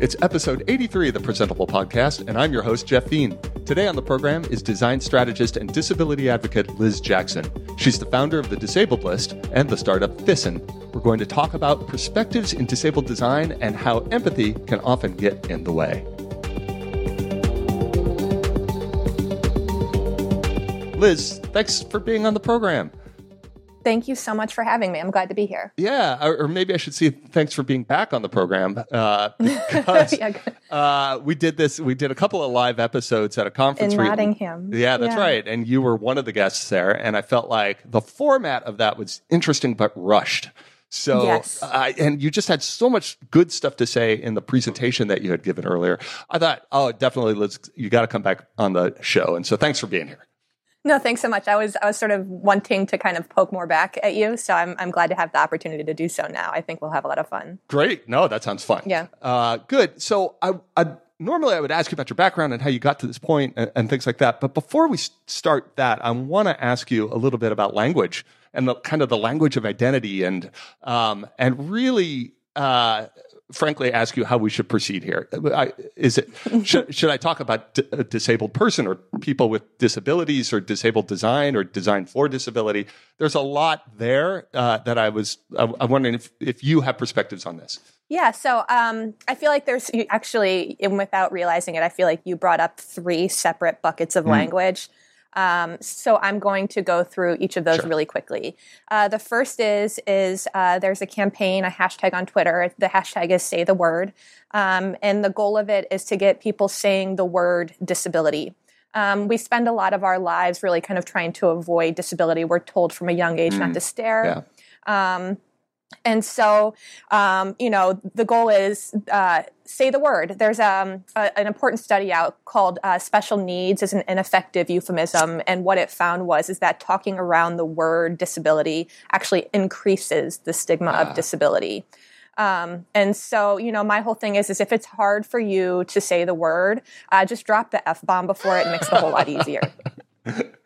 It's episode 83 of the Presentable Podcast, and I'm your host, Jeff Veen. Today on the program is design strategist and disability advocate Liz Jackson. She's the founder of the Disabled List and the startup Thyssen. We're going to talk about perspectives in disabled design and how empathy can often get in the way. Liz, thanks for being on the program. Thank you so much for having me. I'm glad to be here. Yeah, or, or maybe I should say thanks for being back on the program uh, because Yeah, uh, we did this. We did a couple of live episodes at a conference In re- Nottingham. Yeah, that's Yeah. right. And you were one of the guests there, and I felt like the format of that was interesting but rushed. So, Yes. I and you just had so much good stuff to say in the presentation that you had given earlier. I thought, oh, definitely, Liz, you got to come back on the show. And so, thanks for being here. No, thanks so much. I was I was sort of wanting to kind of poke more back at you, so I'm I'm glad to have the opportunity to do so now. I think we'll have a lot of fun. Great. No, that sounds fun. Yeah. Uh, good. So I, I normally I would ask you about your background and how you got to this point and, and things like that. But before we start that, I want to ask you a little bit about language and the kind of the language of identity and um, and really. Uh, frankly, ask you how we should proceed here. I, is it should, should I talk about d- a disabled person or people with disabilities or disabled design or design for disability? There's a lot there uh, that I was. I, I'm wondering if if you have perspectives on this. Yeah, so um, I feel like there's you actually, and without realizing it, I feel like you brought up three separate buckets of language. Um, so I'm going to go through each of those Sure. really quickly. Uh, the first is is uh, there's a campaign, a hashtag on Twitter. The hashtag is Say the Word, um, and the goal of it is to get people saying the word disability. Um, we spend a lot of our lives really kind of trying to avoid disability. We're told from a young age not to stare. Um, and so, um, you know, the goal is uh, say the word. There's um, a, an important study out called uh, "Special Needs is an Ineffective Euphemism," and what it found was is that talking around the word disability actually increases the stigma of disability. Um, and so, you know, my whole thing is, is if it's hard for you to say the word, uh, just drop the f bomb before it, and makes the whole lot easier.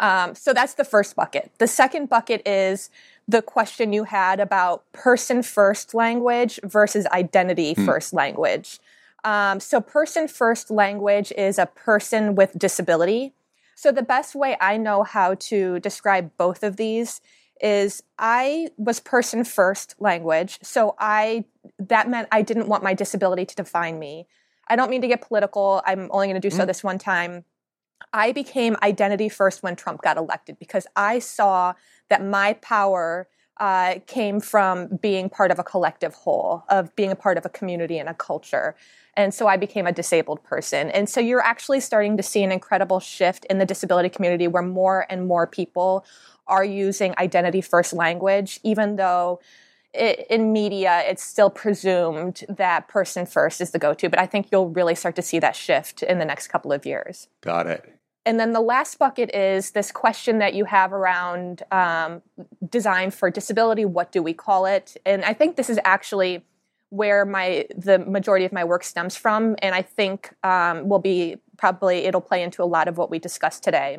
Um, so that's the first bucket. The second bucket is the question you had about person first language versus identity first language. Um, so, person first language is a person with disability. So, the best way I know how to describe both of these is I was person first language. So, I that meant I didn't want my disability to define me. I don't mean to get political. I'm only going to do so this one time. I became identity first when Trump got elected because I saw that my power uh, came from being part of a collective whole, of being a part of a community and a culture. And so I became a disabled person. And so you're actually starting to see an incredible shift in the disability community where more and more people are using identity first language, even though i in media it's still presumed that person first is the go to. But I think you'll really start to see that shift in the next couple of years. Got it. And then the last bucket is this question that you have around um, design for disability. What do we call it? And I think this is actually where my the majority of my work stems from, and I think um, will be probably it'll play into a lot of what we discussed today.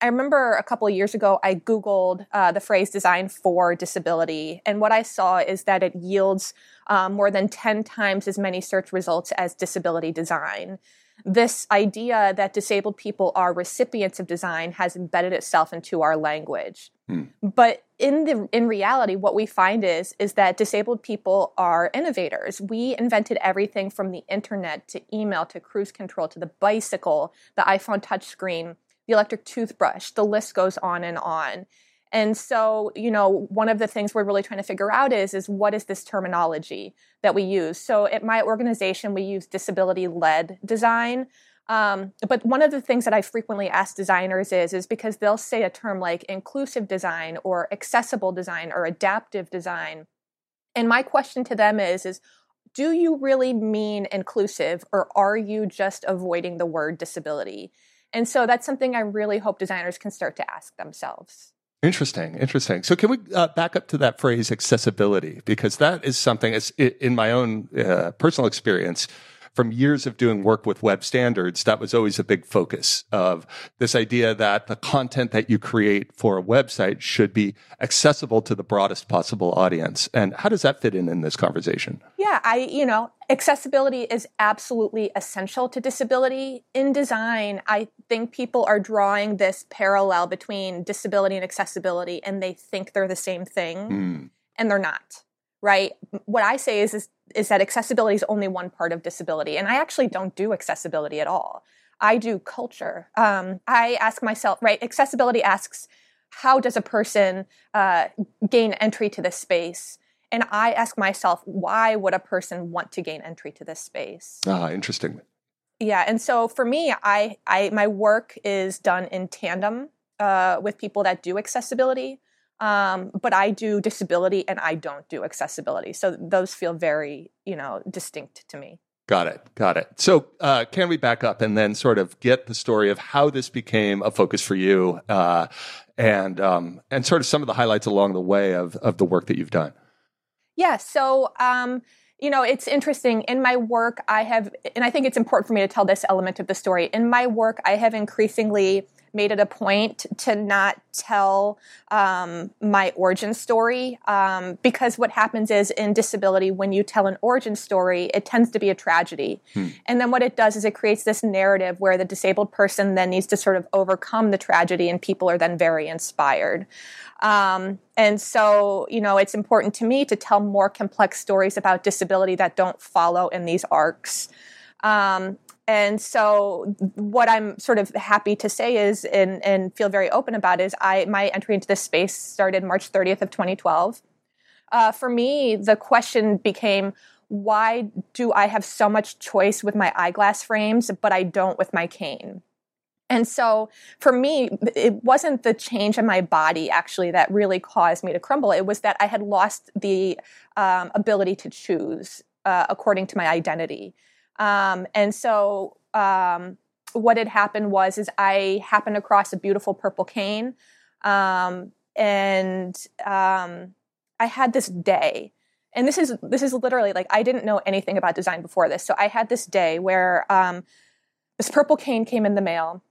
I remember a couple of years ago, I Googled uh, the phrase design for disability, and what I saw is that it yields um, more than 10 times as many search results as disability design. This idea that disabled people are recipients of design has embedded itself into our language. But in the in reality, what we find is is that disabled people are innovators. We invented everything from the internet to email to cruise control to the bicycle, the iPhone touchscreen, the electric toothbrush. The list goes on and on. And so, you know, one of the things we're really trying to figure out is is what is this terminology that we use? So at my organization, we use disability-led design. Um, but one of the things that I frequently ask designers is is because they'll say a term like inclusive design or accessible design or adaptive design. And my question to them is is do you really mean inclusive or are you just avoiding the word disability? And so that's something I really hope designers can start to ask themselves. Interesting, interesting. So, can we uh, back up to that phrase accessibility? Because that is something, i in my own uh, personal experience, from years of doing work with web standards, that was always a big focus of this idea that the content that you create for a website should be accessible to the broadest possible audience. And how does that fit in in this conversation? Yeah, I, you know, accessibility is absolutely essential to disability. In design, I think people are drawing this parallel between disability and accessibility, and they think they're the same thing, Mm. and they're not. Right? What I say is, is is that accessibility is only one part of disability, and I actually don't do accessibility at all. I do culture. Um, I ask myself, right? Accessibility asks, how does a person uh, gain entry to this space? And I ask myself, why would a person want to gain entry to this space? Ah, interesting. Yeah, and so for me, I, I my work is done in tandem uh, with people that do accessibility, um, but I do disability and I don't do accessibility. So those feel very, you know, distinct to me. Got it. Got it. So, uh, can we back up and then sort of get the story of how this became a focus for you, uh, and um, and sort of some of the highlights along the way of of the work that you've done? Yeah. So, um, you know, it's interesting. In my work, I have, and I think it's important for me to tell this element of the story. In my work, I have increasingly made it a point to not tell um, my origin story um, because what happens is in disability, when you tell an origin story, it tends to be a tragedy. Hmm. And then what it does is it creates this narrative where the disabled person then needs to sort of overcome the tragedy, and people are then very inspired. Um, and so, you know, it's important to me to tell more complex stories about disability that don't follow in these arcs. Um, and so, what I'm sort of happy to say is, and, and feel very open about, is I my entry into this space started March 30th of 2012. Uh, for me, the question became, why do I have so much choice with my eyeglass frames, but I don't with my cane? And so for me, it wasn't the change in my body actually that really caused me to crumble. It was that I had lost the um, ability to choose uh, according to my identity. Um, and so um, what had happened was is I happened across a beautiful purple cane, um, and um, I had this day. And this is this is literally like I didn't know anything about design before this, so I had this day where um, this purple cane came in the mail.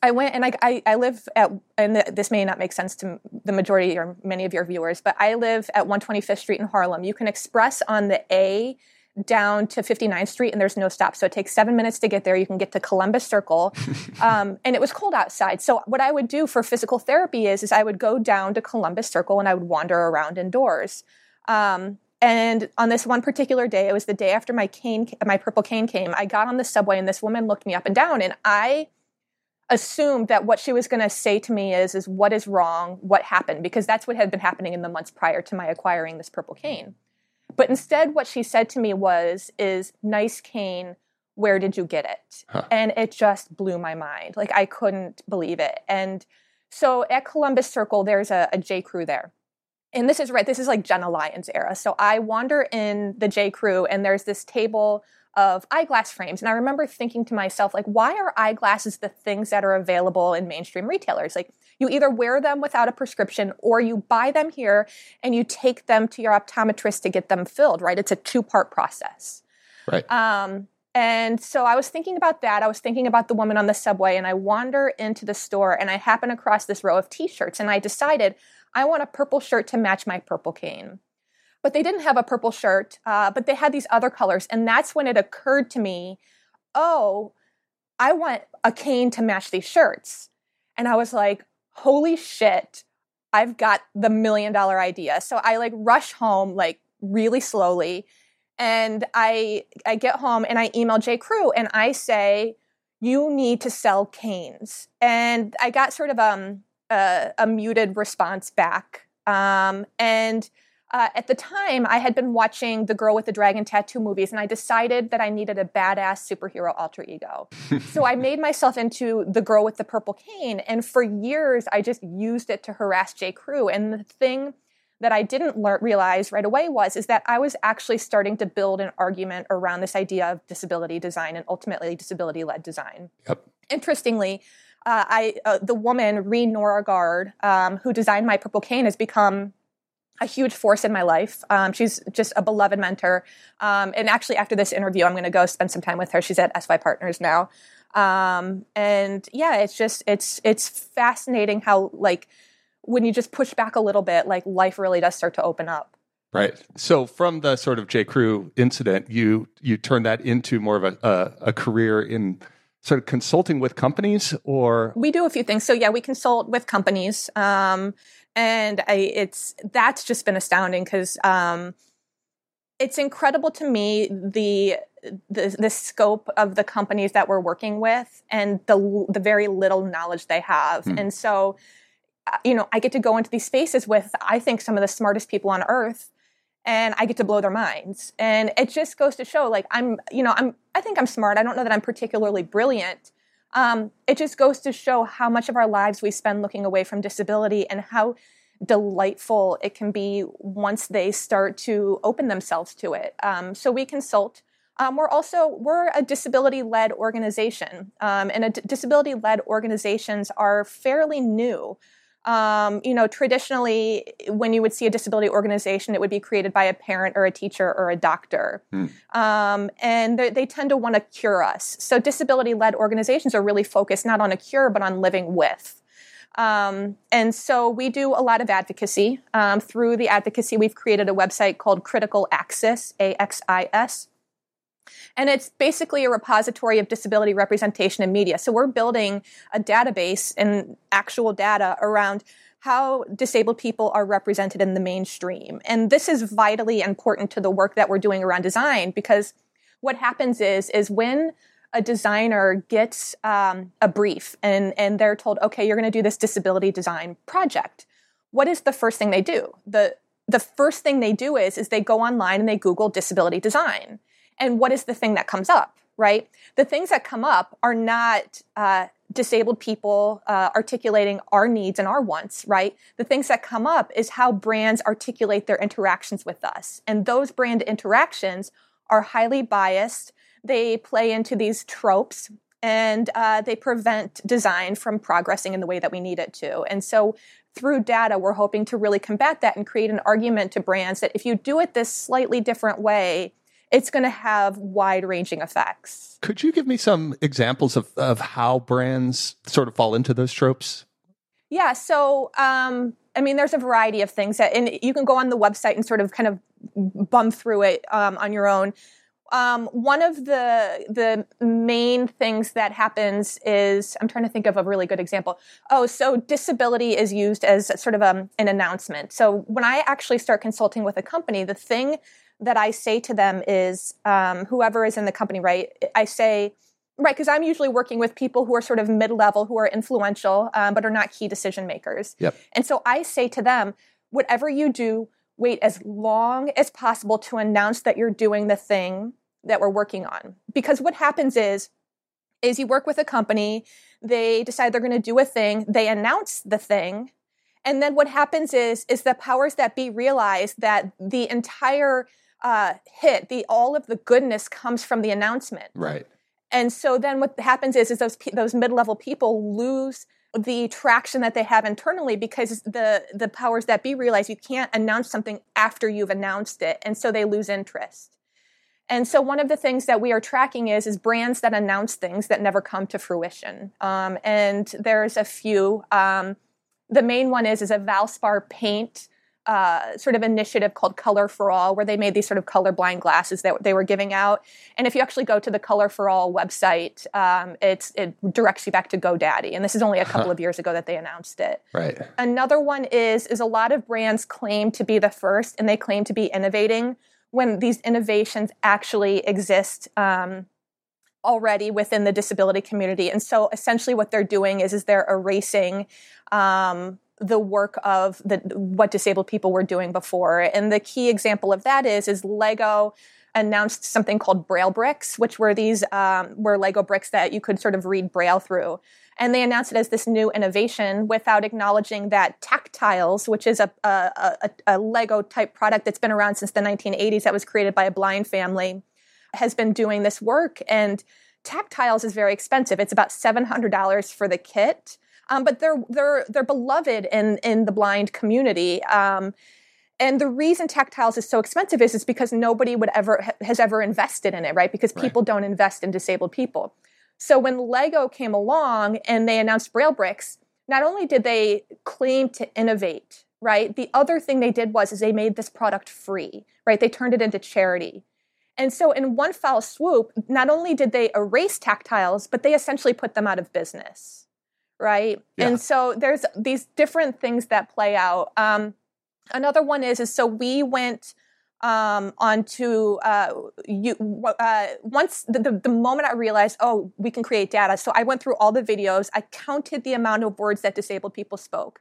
I went and I, I, I live at, and this may not make sense to the majority or many of your viewers, but I live at 125th Street in Harlem. You can express on the A down to 59th Street and there's no stop. So it takes seven minutes to get there. You can get to Columbus Circle. um, and it was cold outside. So what I would do for physical therapy is, is I would go down to Columbus Circle and I would wander around indoors. Um, and on this one particular day, it was the day after my cane, my purple cane came. I got on the subway and this woman looked me up and down and I assumed that what she was going to say to me is is what is wrong what happened because that's what had been happening in the months prior to my acquiring this purple cane but instead what she said to me was is nice cane where did you get it? Huh. and it just blew my mind. Like i couldn't believe it. And so at columbus circle there's a, a j. Crew there. And this is right this is like jenna lyons era. So i wander in the j. Crew and there's this table of eyeglass frames. And I remember thinking to myself, like, why are eyeglasses the things that are available in mainstream retailers? Like, you either wear them without a prescription or you buy them here and you take them to your optometrist to get them filled, right? It's a two part process. Right. Um, and so I was thinking about that. I was thinking about the woman on the subway, and I wander into the store and I happen across this row of t shirts. And I decided I want a purple shirt to match my purple cane but they didn't have a purple shirt, uh, but they had these other colors. And that's when it occurred to me, oh, I want a cane to match these shirts. And I was like, holy shit, I've got the million dollar idea. So I like rush home like really slowly. And I I get home and I email J. Crew and I say, you need to sell canes. And I got sort of um, a, a muted response back. Um, and uh, at the time, I had been watching the Girl with the Dragon Tattoo movies, and I decided that I needed a badass superhero alter ego. so I made myself into the girl with the purple cane, and for years, I just used it to harass J. Crew. And the thing that I didn't lear- realize right away was is that I was actually starting to build an argument around this idea of disability design and ultimately disability-led design. Yep. Interestingly, uh, I uh, the woman Reen Noragard, um, who designed my purple cane, has become a huge force in my life. Um, she's just a beloved mentor. Um, and actually, after this interview, I'm going to go spend some time with her. She's at SY Partners now. Um, and yeah, it's just it's it's fascinating how like when you just push back a little bit, like life really does start to open up. Right. So from the sort of J. Crew incident, you you turn that into more of a, a, a career in sort of consulting with companies, or we do a few things. So yeah, we consult with companies, um, and I, it's that's just been astounding because um, it's incredible to me the, the the scope of the companies that we're working with and the the very little knowledge they have, hmm. and so uh, you know I get to go into these spaces with I think some of the smartest people on earth and I get to blow their minds. And it just goes to show, like, I'm, you know, I'm, I think I'm smart. I don't know that I'm particularly brilliant. Um, it just goes to show how much of our lives we spend looking away from disability and how delightful it can be once they start to open themselves to it. Um, so we consult. Um, we're also we're a disability-led organization, um, and disability-led organizations are fairly new. Um, you know, traditionally, when you would see a disability organization, it would be created by a parent or a teacher or a doctor. Hmm. Um, and they, they, tend to want to cure us. So, disability led organizations are really focused not on a cure, but on living with. Um, and so we do a lot of advocacy. Um, through the advocacy, we've created a website called Critical Axis, A X I S. And it's basically a repository of disability representation in media. So we're building a database and actual data around how disabled people are represented in the mainstream. And this is vitally important to the work that we're doing around design because what happens is is when a designer gets um, a brief and and they're told, okay, you're going to do this disability design project. What is the first thing they do? the The first thing they do is is they go online and they Google disability design and what is the thing that comes up, right? The things that come up are not uh, disabled people uh, articulating our needs and our wants, right? The things that come up is how brands articulate their interactions with us. And those brand interactions are highly biased. They play into these tropes and uh, they prevent design from progressing in the way that we need it to. And so through data, we're hoping to really combat that and create an argument to brands that if you do it this slightly different way, it's going to have wide ranging effects. Could you give me some examples of, of how brands sort of fall into those tropes? Yeah. So, um, I mean, there's a variety of things that, and you can go on the website and sort of kind of bum through it um, on your own. Um, one of the the main things that happens is I'm trying to think of a really good example. Oh, so disability is used as sort of um, an announcement. So when I actually start consulting with a company, the thing that I say to them is um, whoever is in the company, right? I say, right, because I'm usually working with people who are sort of mid level, who are influential, um, but are not key decision makers. Yep. And so I say to them, whatever you do, wait as long as possible to announce that you're doing the thing that we're working on. Because what happens is, is you work with a company, they decide they're going to do a thing, they announce the thing, and then what happens is is the powers that be realize that the entire uh, hit, the all of the goodness comes from the announcement. Right. And so then what happens is is those those mid level people lose the traction that they have internally because the the powers that be realize you can't announce something after you've announced it, and so they lose interest. And so one of the things that we are tracking is is brands that announce things that never come to fruition. Um, and there's a few. Um, the main one is is a Valspar paint uh, sort of initiative called Color for All, where they made these sort of colorblind glasses that they were giving out. And if you actually go to the Color for All website, um, it directs you back to GoDaddy. And this is only a couple of years ago that they announced it. Right. Another one is is a lot of brands claim to be the first, and they claim to be innovating when these innovations actually exist. Um, already within the disability community and so essentially what they're doing is is they're erasing um, the work of the what disabled people were doing before. And the key example of that is is Lego announced something called Braille bricks, which were these um, were Lego bricks that you could sort of read Braille through. And they announced it as this new innovation without acknowledging that Tack-Tiles, which is a, a, a, a Lego type product that's been around since the 1980s, that was created by a blind family, has been doing this work. And Tack-Tiles is very expensive. It's about $700 for the kit um, but they're they're they're beloved in in the blind community. Um, and the reason Tack-Tiles is so expensive is is because nobody would ever has ever invested in it, right? Because people right. don't invest in disabled people. So when Lego came along and they announced Braille bricks, not only did they claim to innovate right? The other thing they did was is they made this product free, right? They turned it into charity. And so in one foul swoop, not only did they erase Tack-Tiles, but they essentially put them out of business, right? Yeah. And so there's these different things that play out. Um, another one is is so we went um, onto uh, you uh, once the, the, the, moment I realized, oh, we can create data. So I went through all the videos. I counted the amount of words that disabled people spoke,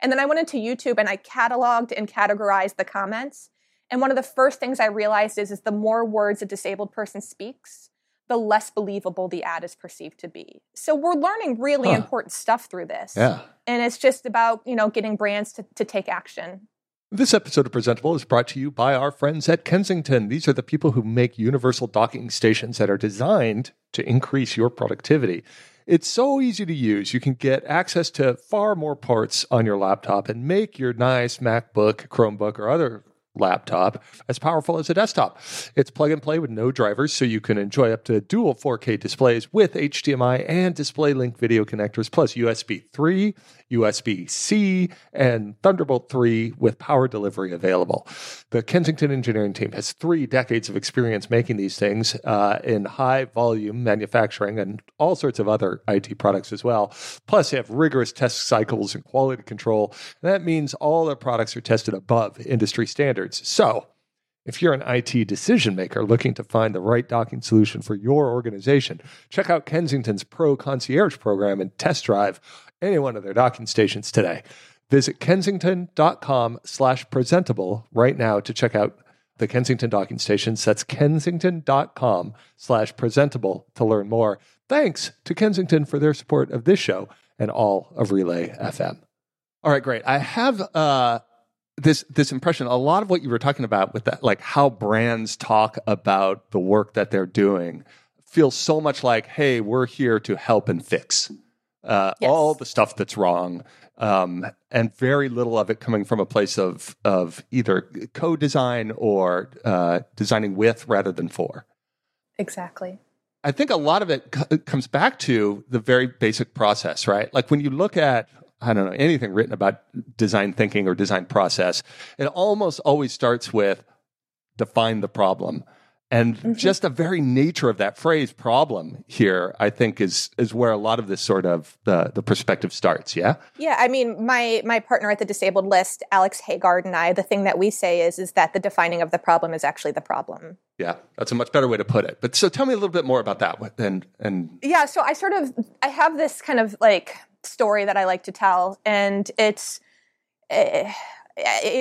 and then I went into YouTube and I cataloged and categorized the comments. And one of the first things I realized is, is the more words a disabled person speaks, the less believable the ad is perceived to be. So we're learning really huh. important stuff through this. Yeah. And it's just about, you know, getting brands to, to take action. This episode of Presentable is brought to you by our friends at Kensington. These are the people who make universal docking stations that are designed to increase your productivity. It's so easy to use. You can get access to far more parts on your laptop and make your nice MacBook, Chromebook, or other laptop as powerful as a desktop. It's plug and play with no drivers, so you can enjoy up to dual 4K displays with HDMI and DisplayLink video connectors, plus USB 3, USB C, and Thunderbolt 3 with power delivery available. The Kensington engineering team has three decades of experience making these things uh, in high volume manufacturing and all sorts of other IT products as well. Plus, they have rigorous test cycles and quality control. And that means all their products are tested above industry standards. So, if you're an IT decision maker looking to find the right docking solution for your organization, check out Kensington's Pro Concierge program and test drive any one of their docking stations today. Visit kensington.com slash presentable right now to check out the Kensington docking stations. That's kensington.com slash presentable to learn more. Thanks to Kensington for their support of this show and all of Relay FM. All right, great. I have uh, this this impression. A lot of what you were talking about with that, like how brands talk about the work that they're doing, feels so much like, "Hey, we're here to help and fix." Uh, yes. all the stuff that's wrong, um, and very little of it coming from a place of of either co-design or uh, designing with rather than for. Exactly. I think a lot of it c- comes back to the very basic process, right? Like when you look at I don't know anything written about design thinking or design process, it almost always starts with define the problem and mm-hmm. just the very nature of that phrase problem here, I think is is where a lot of this sort of the the perspective starts. Yeah. Yeah. I mean, my my partner at the disabled list, Alex Haagaard, and I, the thing that we say is is that the defining of the problem is actually the problem. Yeah, that's a much better way to put it. But so tell me a little bit more about that. And and yeah, so I sort of I have this kind of like story that I like to tell, and it's. Uh,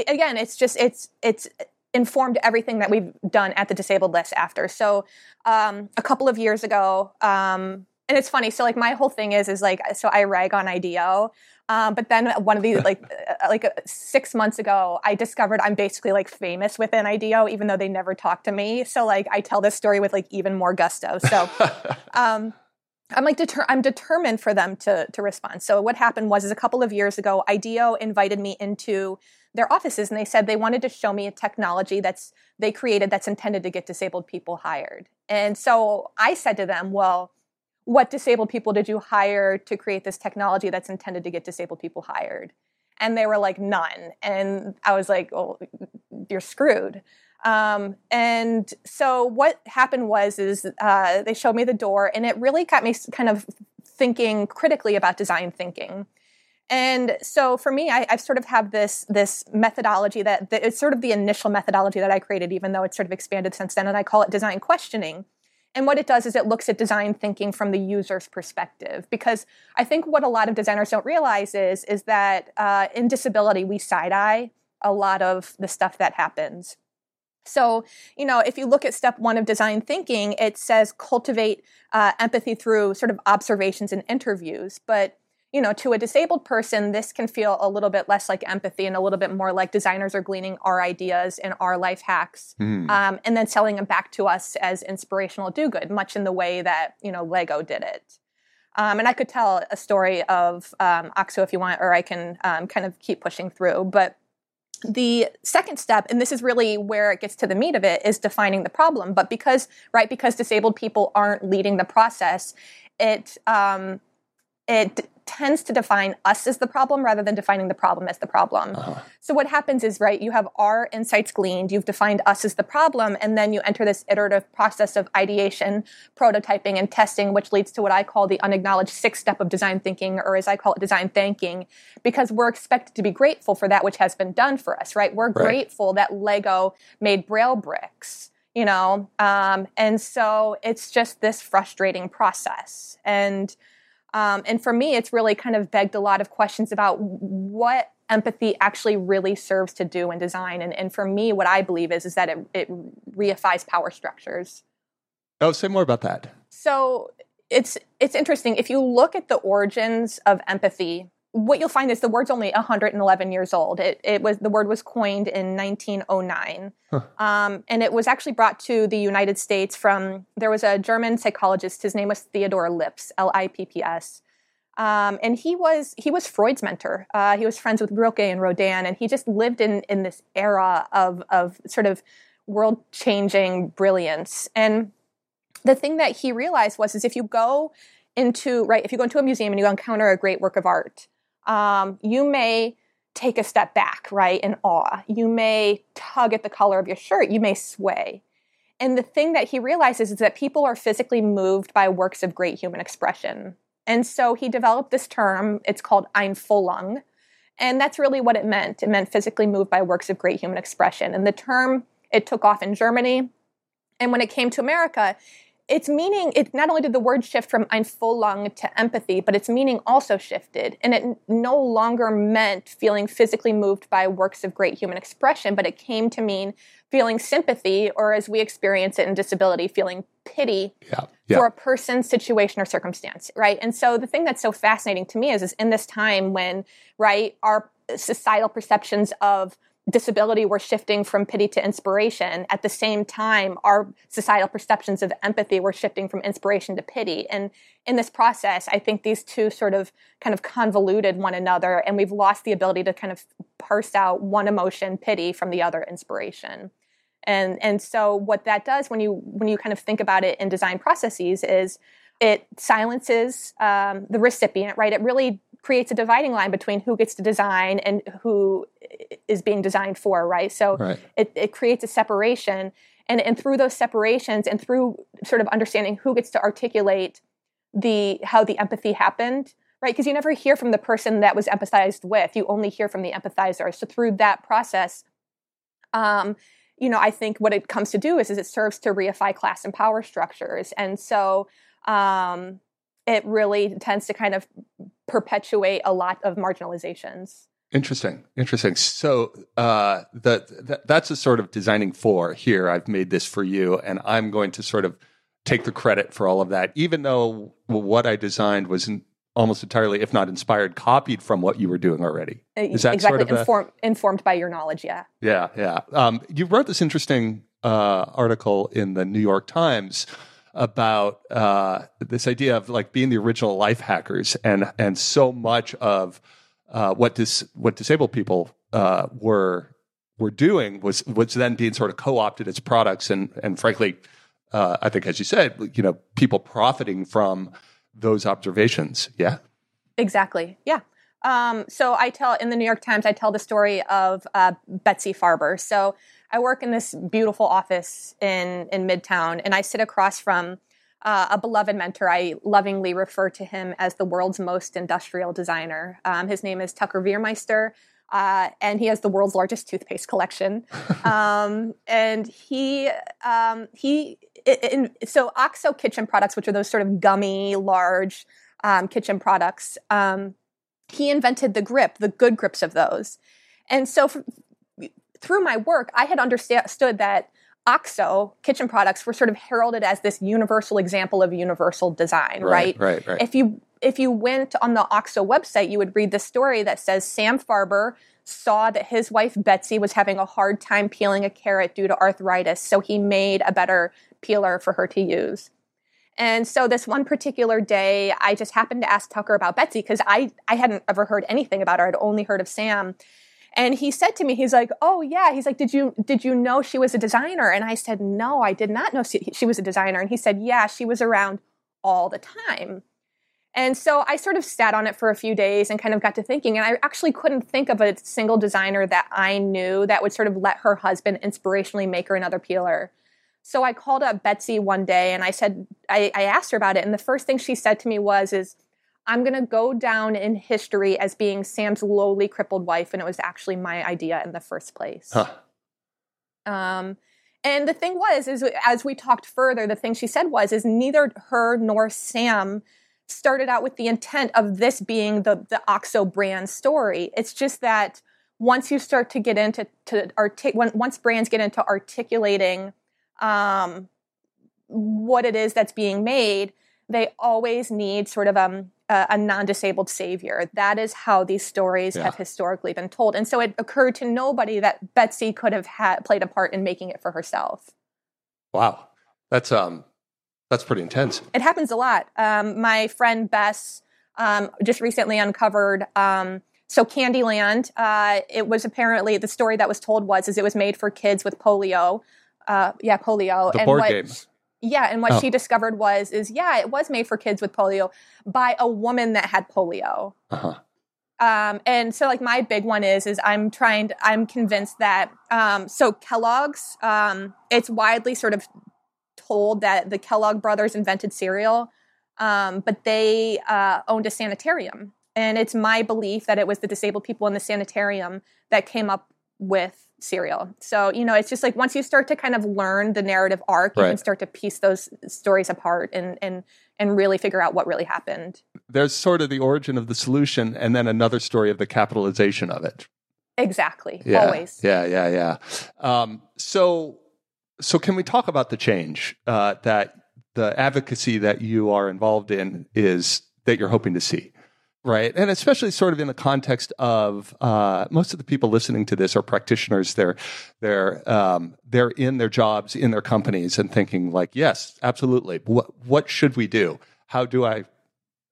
again, it's just it's it's informed everything that we've done at the disabled list after. So um, a couple of years ago, um, and it's funny. So like my whole thing is is like so I rag on IDEO. Um, but then one of these like uh, like uh, six months ago, I discovered I'm basically like famous within IDEO, even though they never talk to me. So like I tell this story with like even more gusto. So um, I'm like deter- I'm determined for them to to respond. So what happened was is a couple of years ago, IDEO invited me into their offices and they said they wanted to show me a technology that's they created that's intended to get disabled people hired. And so I said to them, well, what disabled people did you hire to create this technology that's intended to get disabled people hired? And they were like, none. And I was like, well, you're screwed. Um, and so what happened was is uh, they showed me the door, and it really got me kind of thinking critically about design thinking. And so for me, I, have sort of have this this methodology that, that it's sort of the initial methodology that I created, even though it's sort of expanded since then, and I call it design questioning. And what it does is it looks at design thinking from the user's perspective. Because I think what a lot of designers don't realize is is that uh, in disability we side eye a lot of the stuff that happens. So, you know, if you look at step one of design thinking, it says cultivate uh, empathy through sort of observations and interviews. But you know, to a disabled person, this can feel a little bit less like empathy and a little bit more like designers are gleaning our ideas and our life hacks mm. um, and then selling them back to us as inspirational do good, much in the way that, you know, Lego did it. Um, and I could tell a story of um, OXO if you want, or I can um, kind of keep pushing through. But the second step, and this is really where it gets to the meat of it, is defining the problem. But because, right, because disabled people aren't leading the process, it, um, it tends to define us as the problem rather than defining the problem as the problem. Uh-huh. So what happens is, right, you have our insights gleaned, you've defined us as the problem, and then you enter this iterative process of ideation, prototyping, and testing, which leads to what I call the unacknowledged sixth step of design thinking, or as I call it, design thanking, because we're expected to be grateful for that which has been done for us, right? We're right. grateful that Lego made braille bricks you know um, and so it's just this frustrating process and um, and for me it's really kind of begged a lot of questions about what empathy actually really serves to do in design. And, and for me what i believe is is that it, it reifies power structures. Oh say more about that. So it's it's interesting. If you look at the origins of empathy what you'll find is the word's only 111 years old. It, it was the word was coined in 1909, huh. um, and it was actually brought to the United States from there was a German psychologist. His name was Theodor Lipps, L-I-P-P-S, um, and he was he was Freud's mentor. Uh, he was friends with Rilke and Rodin, and he just lived in in this era of of sort of world changing brilliance. And the thing that he realized was is if you go into right if you go into a museum and you encounter a great work of art um, you may take a step back, right, in awe. You may tug at the collar of your shirt. You may sway. And the thing that he realizes is that people are physically moved by works of great human expression. And so he developed this term. It's called Einfühlung. And that's really what it meant. It meant physically moved by works of great human expression. And the term, it took off in Germany. And when it came to America, its meaning, it not only did the word shift from Ein Einfühlung to empathy, but its meaning also shifted. And it no longer meant feeling physically moved by works of great human expression, but it came to mean feeling sympathy, or as we experience it in disability, feeling pity yeah, yeah. for a person's situation or circumstance, right? And so the thing that's so fascinating to me is, is in this time when, right, our societal perceptions of disability were shifting from pity to inspiration. At the same time, our societal perceptions of empathy were shifting from inspiration to pity. And in this process, I think these two sort of kind of convoluted one another, and we've lost the ability to kind of parse out one emotion, pity, from the other, inspiration. And and so what that does when you when you kind of think about it in design processes is it silences um, the recipient, right? It really creates a dividing line between who gets to design and who is being designed for, right? So right. It, it creates a separation. And, and through those separations and through sort of understanding who gets to articulate the how the empathy happened, right? Because you never hear from the person that was empathized with. You only hear from the empathizer. So through that process, um, you know, I think what it comes to do is, is it serves to reify class and power structures. And so um, it really tends to kind of perpetuate a lot of marginalizations. Interesting, interesting. So uh, that that's a sort of designing for here. I've made this for you, and I'm going to sort of take the credit for all of that, even though what I designed was in, almost entirely, if not inspired, copied from what you were doing already. Is that exactly sort of Inform, a, informed by your knowledge? Yeah. Yeah, yeah. Um, you wrote this interesting uh, article in the New York Times about uh, this idea of like being the original life hackers, and and so much of uh, what dis- what disabled people uh, were were doing was was then being sort of co opted as products, and and frankly, uh, I think as you said, you know, people profiting from those observations. Yeah, exactly. Yeah. Um, so I tell in the New York Times, I tell the story of uh, Betsy Farber. So I work in this beautiful office in in Midtown, and I sit across from uh, a beloved mentor. I lovingly refer to him as the world's most industrial designer. Um, his name is Tucker Viemeister. Uh, and he has the world's largest toothpaste collection. Um, and he um, he in, so OXO kitchen products, which are those sort of gummy, large um, kitchen products. Um, he invented the grip, the good grips of those. And so for, through my work, I had understood that OXO kitchen products were sort of heralded as this universal example of universal design, right? Right, right. right. If you if you went on the OXO website, you would read the story that says Sam Farber saw that his wife Betsy was having a hard time peeling a carrot due to arthritis, so he made a better peeler for her to use. And so this one particular day, I just happened to ask Tucker about Betsy because I, I hadn't ever heard anything about her. I'd only heard of Sam. And he said to me, he's like, "Oh yeah." He's like, "Did you did you know she was a designer?" And I said, "No, I did not know she, was a designer." And he said, "Yeah, she was around all the time." And so I sort of sat on it for a few days and kind of got to thinking. And I actually couldn't think of a single designer that I knew that would sort of let her husband inspirationally make her another peeler. So I called up Betsy one day and I said, I, I asked her about it. And the first thing she said to me was, is, I'm going to go down in history as being Sam's lowly crippled wife. And it was actually my idea in the first place. Huh. Um, and the thing was, is as we talked further, the thing she said was, is neither her nor Sam started out with the intent of this being the the OXO brand story. It's just that once you start to get into to artic- when, once brands get into articulating um, what it is that's being made, they always need sort of um, a, a non-disabled savior. That is how these stories yeah. have historically been told, and so it occurred to nobody that Betsy could have had, played a part in making it for herself. Wow, that's um that's pretty intense. It happens a lot. Um, my friend Bess um, just recently uncovered. Um, so Candyland, uh, it was apparently the story that was told was is it was made for kids with polio. Uh, yeah, polio. The and board what, game. Yeah, and what oh. she discovered was is yeah, it was made for kids with polio by a woman that had polio. Uh-huh. Um, and so like my big one is is I'm trying to, I'm convinced that um, so Kellogg's um, it's widely sort of told that the Kellogg brothers invented cereal, um, but they uh, owned a sanitarium. And it's my belief that it was the disabled people in the sanitarium that came up with cereal. So, you know, it's just like once you start to kind of learn the narrative arc, you can start to piece those stories apart and, and, and really figure out what really happened. There's sort of the origin of the solution and then another story of the capitalization of it. Exactly. Yeah, Always. Yeah, yeah, yeah. Um, so so, can we talk about the change uh, that the advocacy that you are involved in is that you're hoping to see? Right. And especially sort of in the context of uh, most of the people listening to this are practitioners. They're, they're, um, they're in their jobs, in their companies, and thinking, like, yes, absolutely. What, what should we do? How do I,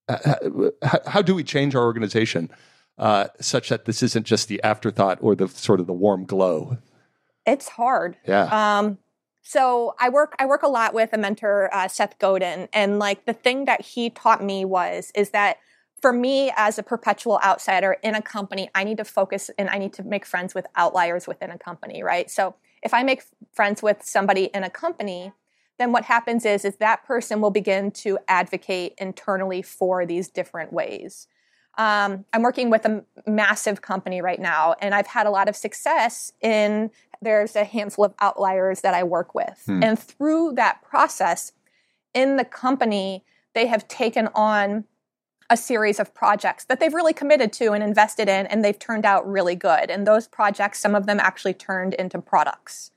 uh, how, how do we change our organization uh, such that this isn't just the afterthought or the sort of the warm glow? It's hard. Yeah. Um, so I work I work a lot with a mentor, uh, Seth Godin, and like the thing that he taught me was is that for me as a perpetual outsider in a company, I need to focus and I need to make friends with outliers within a company, right? So if I make friends with somebody in a company, then what happens is is that person will begin to advocate internally for these different ways. Um, I'm working with a massive company right now, and I've had a lot of success in there's a handful of outliers that I work with. Hmm. And through that process, in the company, they have taken on a series of projects that they've really committed to and invested in, and they've turned out really good. And those projects, some of them actually turned into products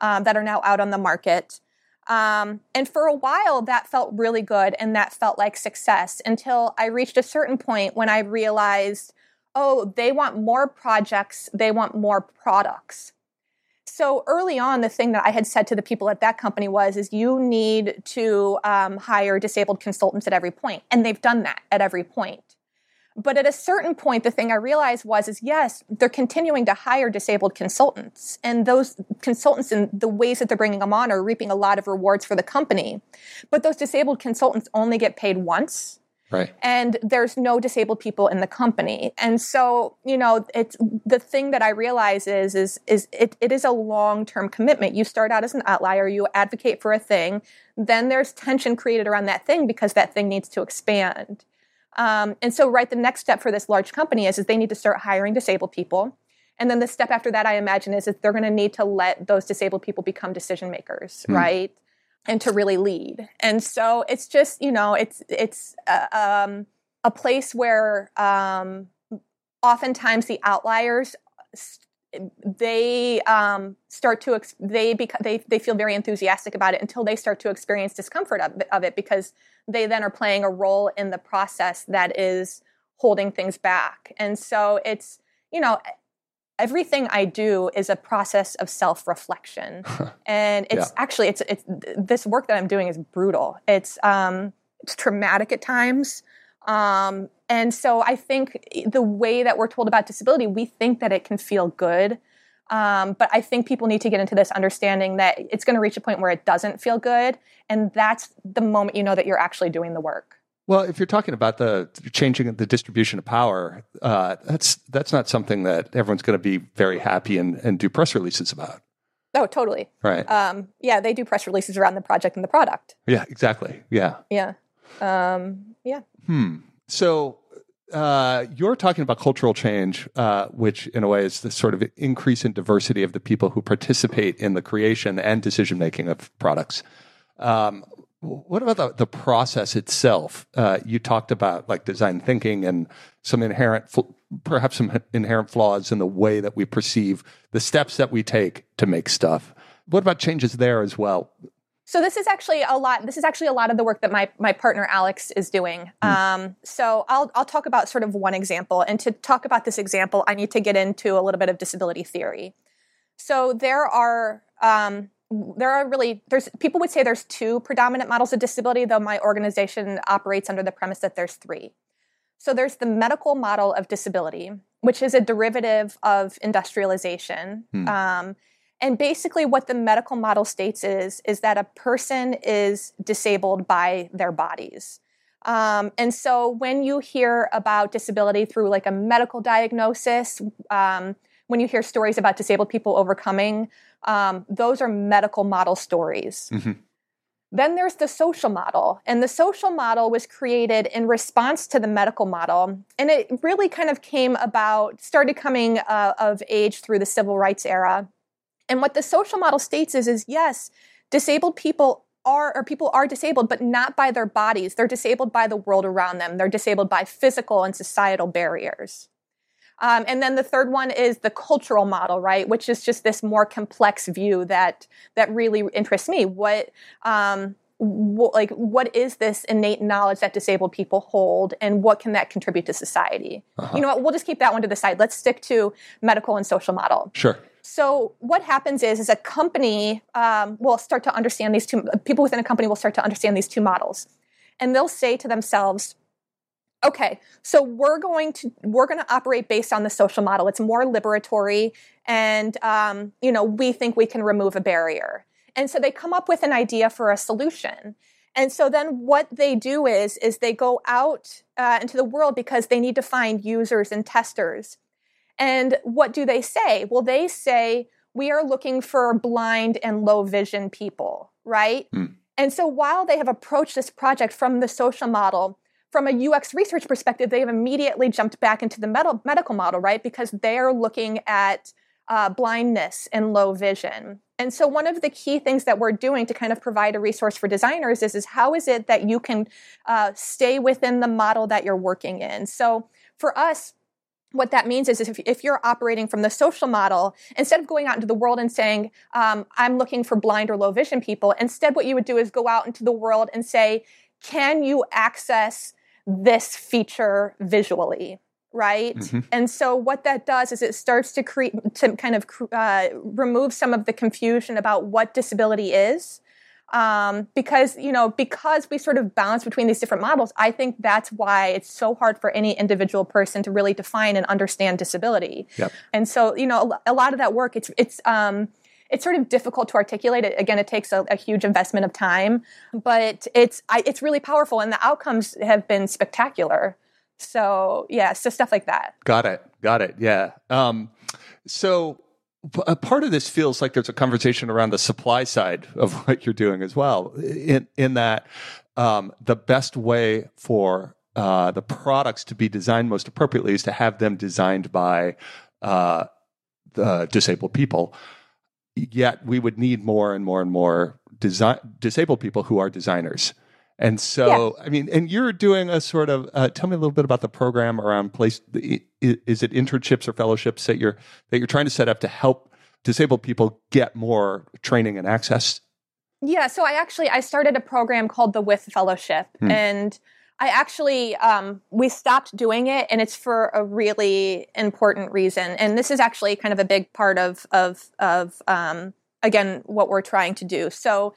um, that are now out on the market. Um, and for a while, that felt really good and that felt like success until I reached a certain point when I realized, oh, they want more projects, they want more products. So early on, the thing that I had said to the people at that company was, is you need to um, hire disabled consultants at every point. and they've done that at every point. But at a certain point, the thing I realized was, is yes, they're continuing to hire disabled consultants, and those consultants and the ways that they're bringing them on are reaping a lot of rewards for the company. But those disabled consultants only get paid once. Right. And there's no disabled people in the company. And so, you know, it's the thing that I realize is is is it, it is a long-term commitment. You start out as an outlier, you advocate for a thing, then there's tension created around that thing because that thing needs to expand. Um, and so, right, the next step for this large company is, is they need to start hiring disabled people. And then the step after that, I imagine, is that they're going to need to let those disabled people become decision makers, mm. right? And to really lead. And so it's just, you know, it's it's uh, um, a place where um, oftentimes the outliers they um, start to ex- they bec- they they feel very enthusiastic about it until they start to experience discomfort of, of it because they then are playing a role in the process that is holding things back and so it's you know everything i do is a process of self-reflection and it's yeah. actually it's it's this work that i'm doing is brutal it's um it's traumatic at times um and so I think the way that we're told about disability, we think that it can feel good. Um, but I think people need to get into this understanding that it's going to reach a point where it doesn't feel good. And that's the moment you know that you're actually doing the work. Well, if you're talking about the changing the distribution of power, uh, that's that's not something that everyone's going to be very happy and, and do press releases about. Oh, totally. Right. Um, yeah, they do press releases around the project and the product. Yeah, exactly. Yeah. Yeah. Um, yeah. Hmm. So uh, you're talking about cultural change, uh, which in a way is the sort of increase in diversity of the people who participate in the creation and decision making of products. Um, what about the, the process itself? Uh, you talked about like design thinking and some inherent, perhaps some inherent flaws in the way that we perceive the steps that we take to make stuff. What about changes there as well? So this is actually a lot. This is actually a lot of the work that my my partner Alex is doing. Mm. Um, so I'll I'll talk about sort of one example, and to talk about this example, I need to get into a little bit of disability theory. So there are um, there are really there's people would say there's two predominant models of disability though my organization operates under the premise that there's three. So there's the medical model of disability which is a derivative of industrialization. Hmm. um, and basically what the medical model states is is that a person is disabled by their bodies. Um, and so when you hear about disability through like a medical diagnosis um, when you hear stories about disabled people overcoming um, those are medical model stories. Mm-hmm. Then there's the social model, and the social model was created in response to the medical model, and it really kind of came about, started coming uh, of age through the civil rights era. And what the social model states is, is yes, disabled people are or people are disabled, but not by their bodies. They're disabled by the world around them. They're disabled by physical and societal barriers. Um, and then the third one is the cultural model, right, which is just this more complex view that that really interests me. What um, like what is this innate knowledge that disabled people hold and what can that contribute to society? Uh-huh. you know what? We'll just keep that one to the side. Let's stick to medical and social model. Sure. So what happens is is a company um, will start to understand these two people within a company will start to understand these two models. And they'll say to themselves okay so we're going to we're going to operate based on the social model. It's more liberatory and um, you know we think we can remove a barrier. And so they come up with an idea for a solution. And so then what they do is is they go out uh, into the world because they need to find users and testers. And what do they say? Well they say we are looking for blind and low vision people right? Mm. and so while they have approached this project from the social model from a UX research perspective, they have immediately jumped back into the med- medical model, right? Because they're looking at uh, blindness and low vision. And so, one of the key things that we're doing to kind of provide a resource for designers is, is how is it that you can uh, stay within the model that you're working in? So, for us, what that means is, is if, if, you're operating from the social model, instead of going out into the world and saying, um, I'm looking for blind or low vision people, instead, what you would do is go out into the world and say, can you access this feature visually right mm-hmm. and so what that does is it starts to create to kind of uh, remove some of the confusion about what disability is um, because you know because we sort of bounce between these different models i think that's why it's so hard for any individual person to really define and understand disability yep. and so you know a, a lot of that work it's it's um, it's sort of difficult to articulate. It, again, it takes a, a, huge investment of time, but it's I, it's really powerful, and the outcomes have been spectacular. So yeah, so stuff like that. Got it. Got it. Yeah. Um, so a part of this feels like there's a conversation around the supply side of what you're doing as well. In in that um, the best way for uh, the products to be designed most appropriately is to have them designed by uh, the disabled people yet we would need more and more and more design, disabled people who are designers. And so, yeah. I mean, and you're doing a sort of. Uh, tell me a little bit about the program around place. Is it internships or fellowships that you're that you're trying to set up to help disabled people get more training and access? Yeah, so I actually I started a program called the With Fellowship, hmm. and I actually um, we stopped doing it, and it's for a really important reason. And this is actually kind of a big part of of of um, again what we're trying to do. So.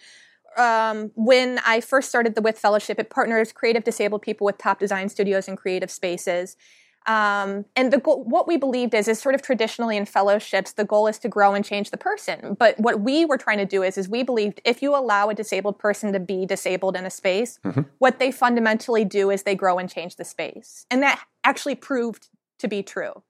Um, when I first started the With Fellowship, it partners creative disabled people with top design studios and creative spaces. Um, and the goal, what we believed is, is sort of traditionally in fellowships, the goal is to grow and change the person. But what we were trying to do is, is we believed if you allow a disabled person to be disabled in a space, mm-hmm. what they fundamentally do is they grow and change the space. And that actually proved to be true.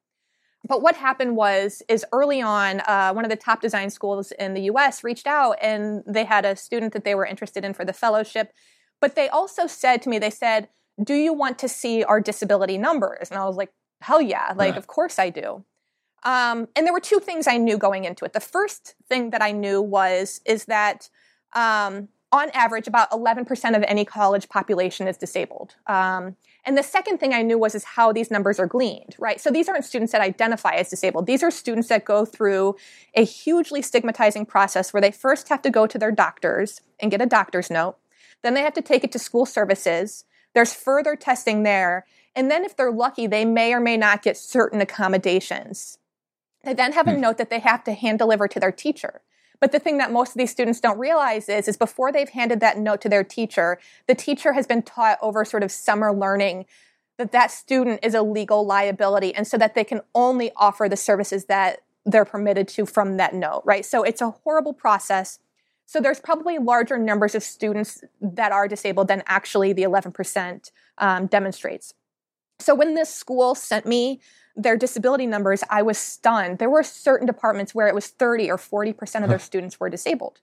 But what happened was, is early on, uh, one of the top design schools in the U.S. reached out and they had a student that they were interested in for the fellowship. But they also said to me, they said, do you want to see our disability numbers? And I was like, hell yeah, like, of course I do. Um, and there were two things I knew going into it. The first thing that I knew was, is that um, on average, about 11% of any college population is disabled. Um, and the second thing I knew was is how these numbers are gleaned, right? So these aren't students that identify as disabled. These are students that go through a hugely stigmatizing process where they first have to go to their doctors and get a doctor's note. Then they have to take it to school services. There's further testing there. And then, if they're lucky, they may or may not get certain accommodations. They then have a hmm. note that they have to hand deliver to their teacher. But the thing that most of these students don't realize is, is before they've handed that note to their teacher, the teacher has been taught over sort of summer learning that that student is a legal liability and so that they can only offer the services that they're permitted to from that note, right? So it's a horrible process. So there's probably larger numbers of students that are disabled than actually the 11% um, demonstrates. So when this school sent me their disability numbers, I was stunned. There were certain departments where it was 30 or 40% of their students were disabled.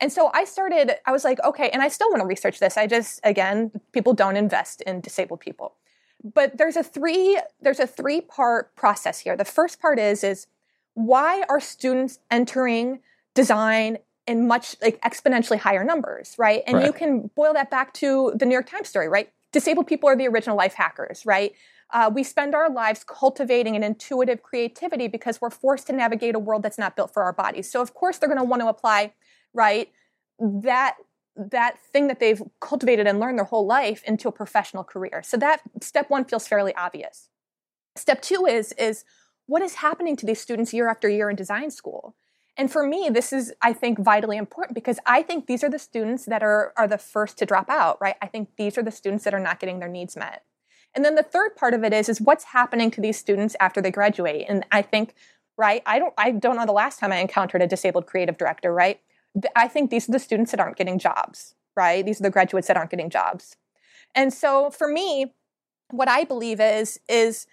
And so I started, I was like, okay, and I still want to research this. I just, again, people don't invest in disabled people. But there's a three, there's a three part process here. The first part is, is why are students entering design in much like exponentially higher numbers, right? And right. you can boil that back to the New York Times story, right? Disabled people are the original life hackers, right? Uh, we spend our lives cultivating an intuitive creativity because we're forced to navigate a world that's not built for our bodies. So of course they're going to want to apply, right, that that thing that they've cultivated and learned their whole life into a professional career. So that step one feels fairly obvious. Step two is is what is happening to these students year after year in design school? And for me, this is, I think, vitally important because I think these are the students that are, are the first to drop out, right? I think these are the students that are not getting their needs met. And then the third part of it is, is what's happening to these students after they graduate. And I think, right, I don't, I don't know the last time I encountered a disabled creative director, right? I think these are the students that aren't getting jobs, right? These are the graduates that aren't getting jobs. And so for me, what I believe is, is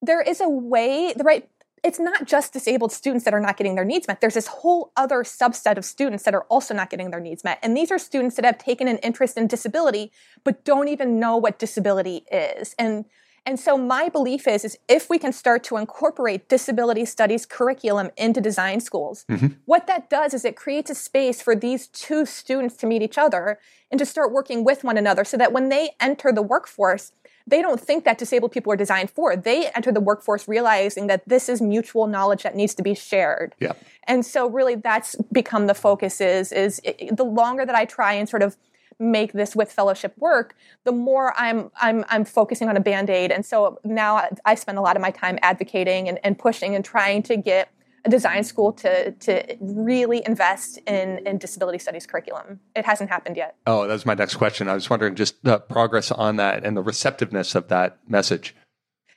there is a way, the right it's not just disabled students that are not getting their needs met. There's this whole other subset of students that are also not getting their needs met. And these are students that have taken an interest in disability, but don't even know what disability is. And and so my belief is, is if we can start to incorporate disability studies curriculum into design schools, mm-hmm. what that does is it creates a space for these two students to meet each other and to start working with one another so that when they enter the workforce, they don't think that disabled people are designed for. They enter the workforce realizing that this is mutual knowledge that needs to be shared. Yeah. And so really that's become the focus is is it, the longer that I try and sort of make this with fellowship work, the more I'm I'm I'm focusing on a band-aid. And so now I spend a lot of my time advocating and, and pushing and trying to get a design school to to really invest in in disability studies curriculum. It hasn't happened yet. Oh, that was my next question. I was wondering just the progress on that and the receptiveness of that message.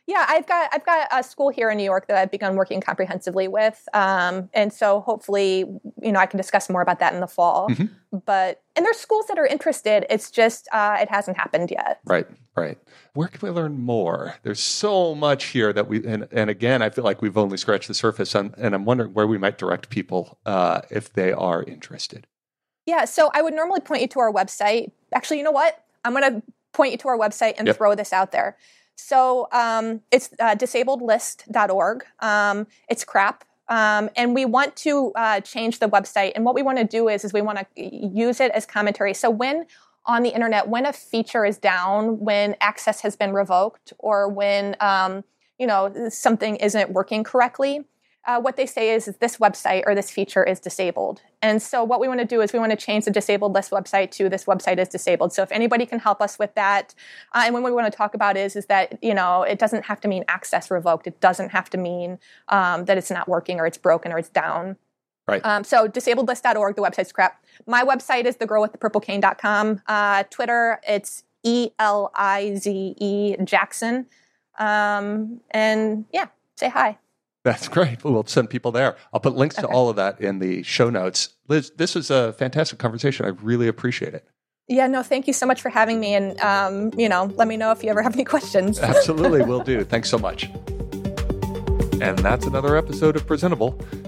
Yeah, I've got I've got a school here in New York that I've begun working comprehensively with, um, and so hopefully, you know, I can discuss more about that in the fall. Mm-hmm. But and there's schools that are interested. It's just uh, it hasn't happened yet. Right, right. Where can we learn more? There's so much here that we and, and again, I feel like we've only scratched the surface, and, and I'm wondering where we might direct people uh, if they are interested. Yeah, so I would normally point you to our website. Actually, you know what? I'm going to point you to our website and yep. throw this out there. So um, it's uh, disabledlist.org. Um, it's crap. Um, and we want to uh, change the website. And what we want to do is, is we want to use it as commentary. So when on the internet, when a feature is down, when access has been revoked, or when um, you know something isn't working correctly, uh, what they say is, is, this website or this feature is disabled. And so what we want to do is we want to change the disabled list website to this website is disabled. So if anybody can help us with that, uh, and what we want to talk about is is that you know it doesn't have to mean access revoked. It doesn't have to mean um, that it's not working or it's broken or it's down. Right. Um, so disabledlist.org, the website's crap. My website is thegirlwiththepurplecane.com. Uh, Twitter, it's E L I Z E Jackson. Um, and yeah, say hi. That's great. We'll send people there. I'll put links to all of that in the show notes. Liz, this was a fantastic conversation. I really appreciate it. Yeah, no, thank you so much for having me. And, um, you know, let me know if you ever have any questions. Absolutely, we will do. Thanks so much. And that's another episode of Presentable.